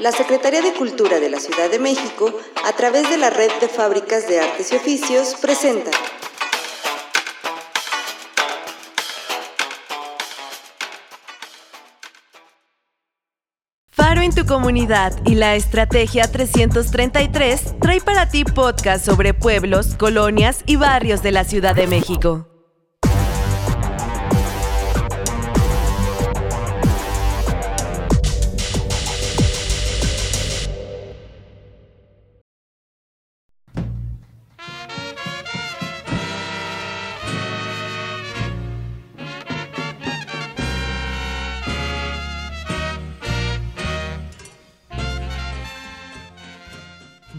la Secretaría de Cultura de la Ciudad de México, a través de la Red de Fábricas de Artes y Oficios, presenta Faro en tu comunidad y la Estrategia 333 trae para ti podcast sobre pueblos, colonias y barrios de la Ciudad de México.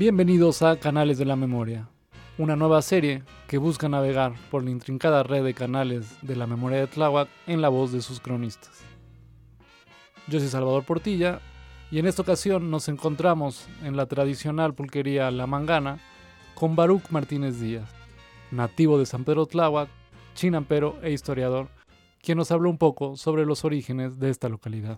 Bienvenidos a Canales de la Memoria, una nueva serie que busca navegar por la intrincada red de canales de la memoria de Tláhuac en la voz de sus cronistas. Yo soy Salvador Portilla y en esta ocasión nos encontramos en la tradicional pulquería La Mangana con Baruch Martínez Díaz, nativo de San Pedro Tláhuac, chinampero e historiador, quien nos habló un poco sobre los orígenes de esta localidad.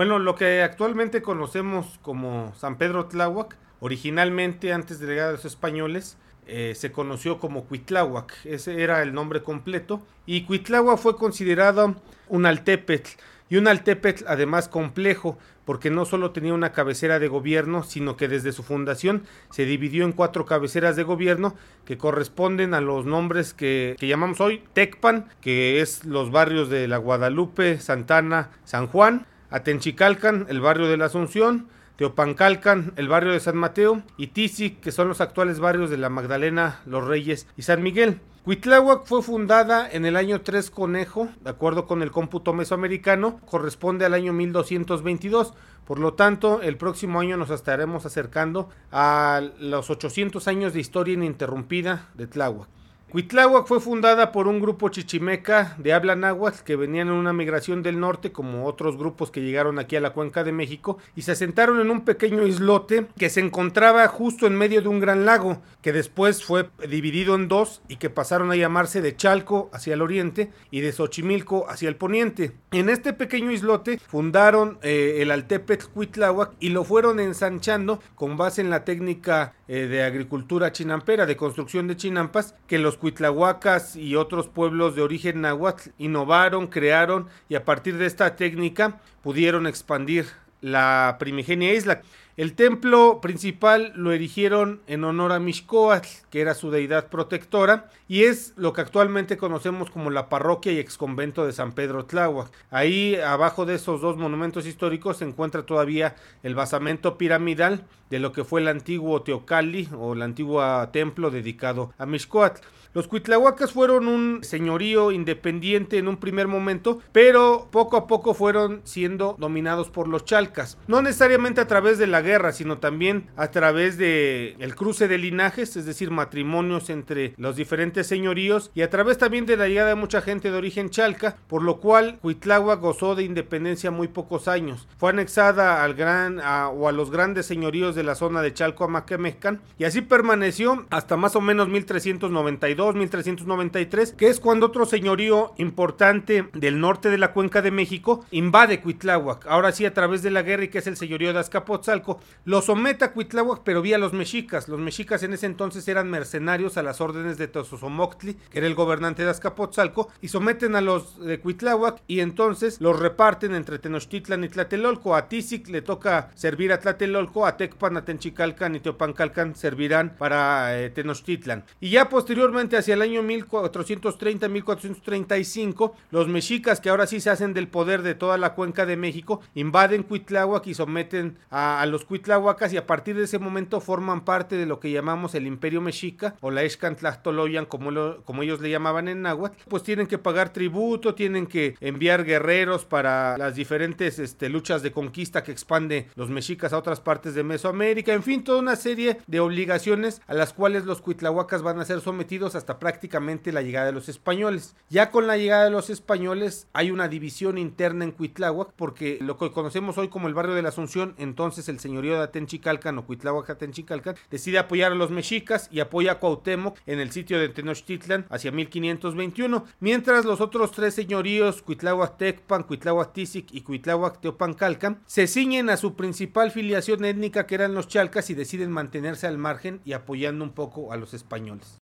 Bueno, lo que actualmente conocemos como San Pedro Tláhuac, originalmente antes de llegar los españoles, eh, se conoció como Cuitláhuac, ese era el nombre completo, y Cuitláhuac fue considerado un altépetl, y un altépetl además complejo, porque no solo tenía una cabecera de gobierno, sino que desde su fundación se dividió en cuatro cabeceras de gobierno que corresponden a los nombres que, que llamamos hoy Tecpan, que es los barrios de la Guadalupe, Santana, San Juan, Atenchicalcan, el barrio de la Asunción, Teopancalcan, el barrio de San Mateo, y Tizic, que son los actuales barrios de la Magdalena, Los Reyes y San Miguel. Cuitláhuac fue fundada en el año 3 Conejo, de acuerdo con el cómputo mesoamericano, corresponde al año 1222. Por lo tanto, el próximo año nos estaremos acercando a los 800 años de historia ininterrumpida de Tláhuac. Cuitláhuac fue fundada por un grupo chichimeca de habla náhuatl que venían en una migración del norte, como otros grupos que llegaron aquí a la cuenca de México, y se asentaron en un pequeño islote que se encontraba justo en medio de un gran lago, que después fue dividido en dos y que pasaron a llamarse de Chalco hacia el oriente y de Xochimilco hacia el poniente. En este pequeño islote fundaron eh, el Altepetl Cuitláhuac y lo fueron ensanchando con base en la técnica eh, de agricultura chinampera, de construcción de chinampas, que los Cuitlahuacas y otros pueblos de origen náhuatl innovaron, crearon y a partir de esta técnica pudieron expandir la primigenia isla. El templo principal lo erigieron en honor a Mixcoatl, que era su deidad protectora, y es lo que actualmente conocemos como la parroquia y exconvento de San Pedro Tláhuac. Ahí, abajo de esos dos monumentos históricos, se encuentra todavía el basamento piramidal de lo que fue el antiguo Teocalli o el antiguo templo dedicado a Mixcoatl. Los Cuitlahuacas fueron un señorío independiente en un primer momento, pero poco a poco fueron siendo dominados por los chalcas. No necesariamente a través de la guerra, sino también a través de el cruce de linajes, es decir, matrimonios entre los diferentes señoríos y a través también de la llegada de mucha gente de origen chalca, por lo cual Cuitláhuac gozó de independencia muy pocos años. Fue anexada al gran o a los grandes señoríos de la zona de Chalco Amaquemecan y así permaneció hasta más o menos 1392 1393, que es cuando otro señorío importante del norte de la cuenca de México invade Cuitláhuac, ahora sí a través de la guerra y que es el señorío de Azcapotzalco, lo somete a Cuitláhuac pero vía los mexicas, los mexicas en ese entonces eran mercenarios a las órdenes de Tososomoctli, que era el gobernante de Azcapotzalco, y someten a los de Cuitláhuac y entonces los reparten entre Tenochtitlan y Tlatelolco, a Tizic le toca servir a Tlatelolco, a Tecpan, a Tenchicalcan y Teopancalcan servirán para eh, Tenochtitlan. Y ya posteriormente hacia el año 1430-1435, los mexicas, que ahora sí se hacen del poder de toda la cuenca de México, invaden Cuitláhuac y someten a, los Cuitláhuacas y a partir de ese momento forman parte de lo que llamamos el Imperio Mexica o la Excantlastoloyan, como, como ellos le llamaban en náhuatl, pues tienen que pagar tributo, tienen que enviar guerreros para las diferentes este, luchas de conquista que expande los mexicas a otras partes de Mesoamérica, en fin, toda una serie de obligaciones a las cuales los Cuitlahuacas van a ser sometidos hasta prácticamente la llegada de los españoles. Ya con la llegada de los españoles hay una división interna en Cuitláhuac porque lo que conocemos hoy como el barrio de la Asunción, entonces el señorío de Atenchicalcan o Cuitláhuac Atenchicalcan, decide apoyar a los mexicas y apoya a Cuauhtémoc en el sitio de Tenochtitlan hacia 1521, mientras los otros tres señoríos, Cuitláhuac Tecpan, Cuitláhuac Tizic y Cuitláhuac Teopancalcan, se ciñen a su principal filiación étnica que eran los chalcas y deciden mantenerse al margen y apoyando un poco a los españoles.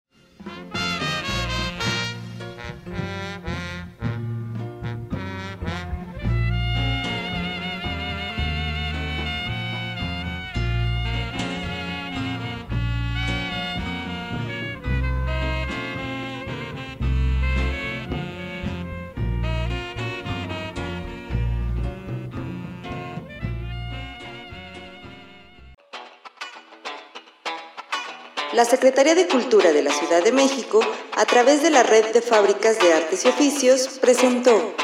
La Secretaría de Cultura de la Ciudad de México, a través de la Red de Fábricas de Artes y Oficios, presentó